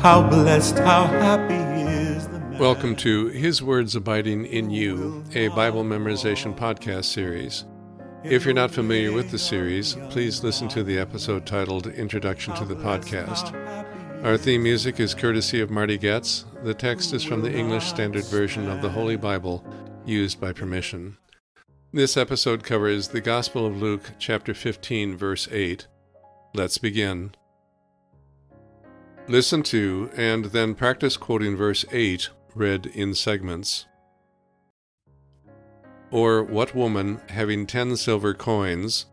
How blessed, how happy is the man. Welcome to His Words Abiding in You, a Bible memorization podcast series. If you're not familiar with the series, please listen to the episode titled Introduction to the Podcast. Our theme music is courtesy of Marty Goetz. The text is from the English Standard Version of the Holy Bible, used by permission. This episode covers the Gospel of Luke, chapter 15, verse 8. Let's begin. Listen to and then practice quoting verse 8, read in segments. Or what woman, having ten silver coins,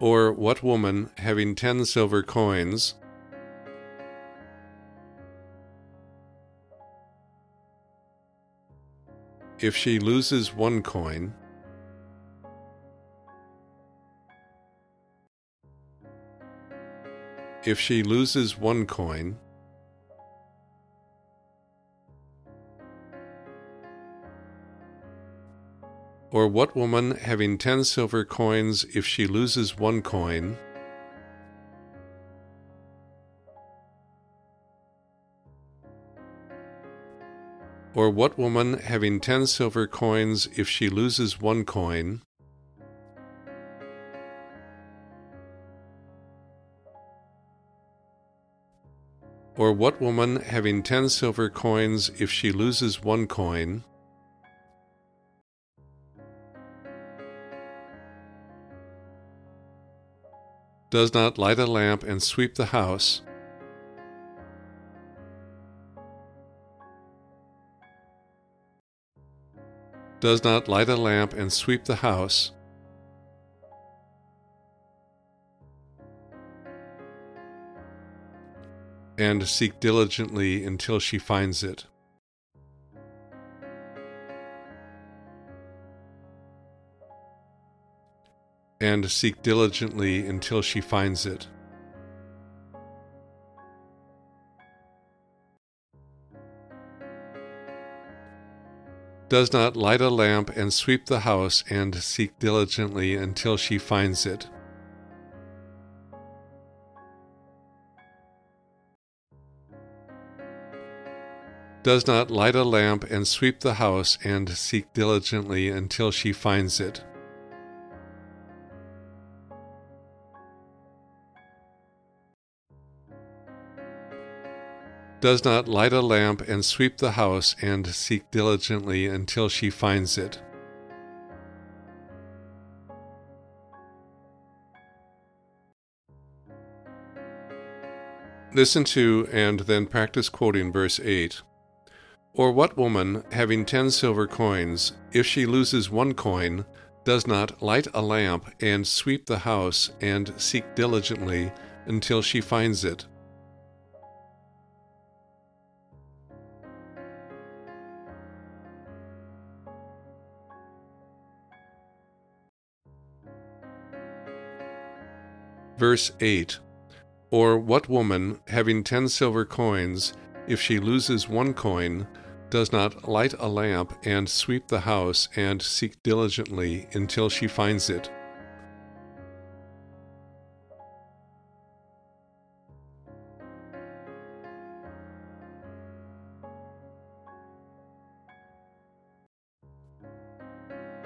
Or what woman, having ten silver coins, if she loses one coin, if she loses one coin, Or what woman having ten silver coins, if she loses one coin, Or what woman having ten silver coins, if she loses one coin, Or what woman having ten silver coins, if she loses one coin, does not light a lamp and sweep the house, does not light a lamp and sweep the house, and seek diligently until she finds it. and seek diligently until she finds it. Does not light a lamp and sweep the house and seek diligently until she finds it. Does not light a lamp and sweep the house and seek diligently until she finds it. does not light a lamp and sweep the house and seek diligently until she finds it. Listen to and then practice quoting verse 8. Or what woman, having ten silver coins, if she loses one coin, does not light a lamp and sweep the house and seek diligently until she finds it? Verse 8 Or what woman, having ten silver coins, if she loses one coin, does not light a lamp and sweep the house and seek diligently until she finds it?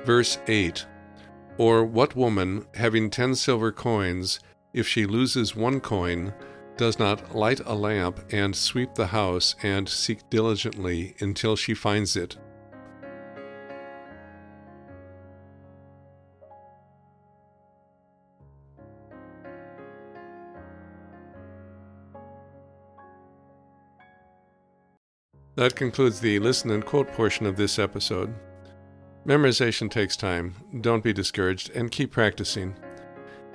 Verse 8 Or what woman, having ten silver coins, if she loses one coin, does not light a lamp and sweep the house and seek diligently until she finds it. That concludes the listen and quote portion of this episode. Memorization takes time. Don't be discouraged and keep practicing.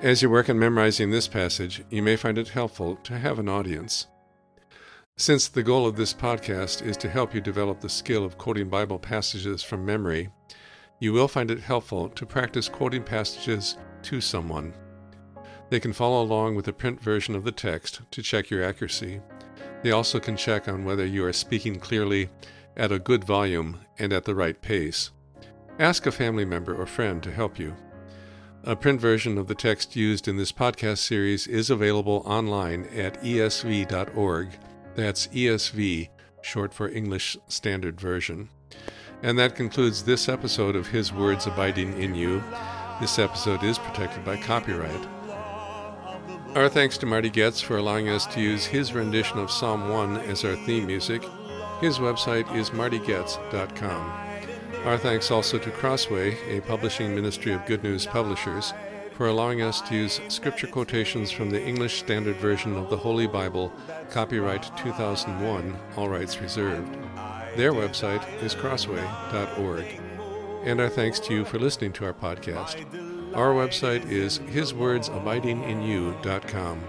As you work on memorizing this passage, you may find it helpful to have an audience. Since the goal of this podcast is to help you develop the skill of quoting Bible passages from memory, you will find it helpful to practice quoting passages to someone. They can follow along with a print version of the text to check your accuracy. They also can check on whether you are speaking clearly, at a good volume, and at the right pace. Ask a family member or friend to help you. A print version of the text used in this podcast series is available online at esv.org. That's ESV, short for English Standard Version. And that concludes this episode of His Words Abiding in You. This episode is protected by copyright. Our thanks to Marty Goetz for allowing us to use his rendition of Psalm 1 as our theme music. His website is martygoetz.com. Our thanks also to Crossway, a publishing ministry of Good News Publishers, for allowing us to use scripture quotations from the English Standard Version of the Holy Bible, copyright 2001, all rights reserved. Their website is crossway.org. And our thanks to you for listening to our podcast. Our website is hiswordsabidinginyou.com.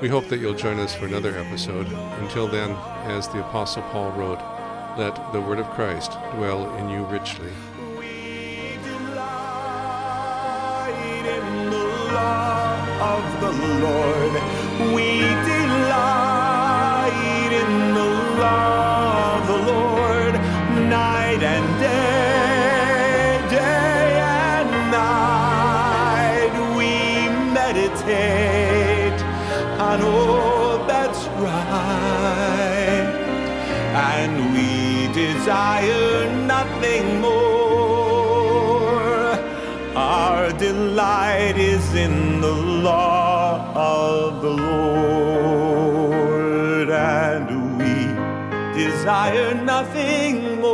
We hope that you'll join us for another episode. Until then, as the Apostle Paul wrote, let the word of Christ dwell in you richly. We delight in the law of the Lord. We delight in the law of the Lord. Night and day, day and night. We meditate on all that's right and we desire nothing more. Our delight is in the law of the Lord, and we desire nothing more.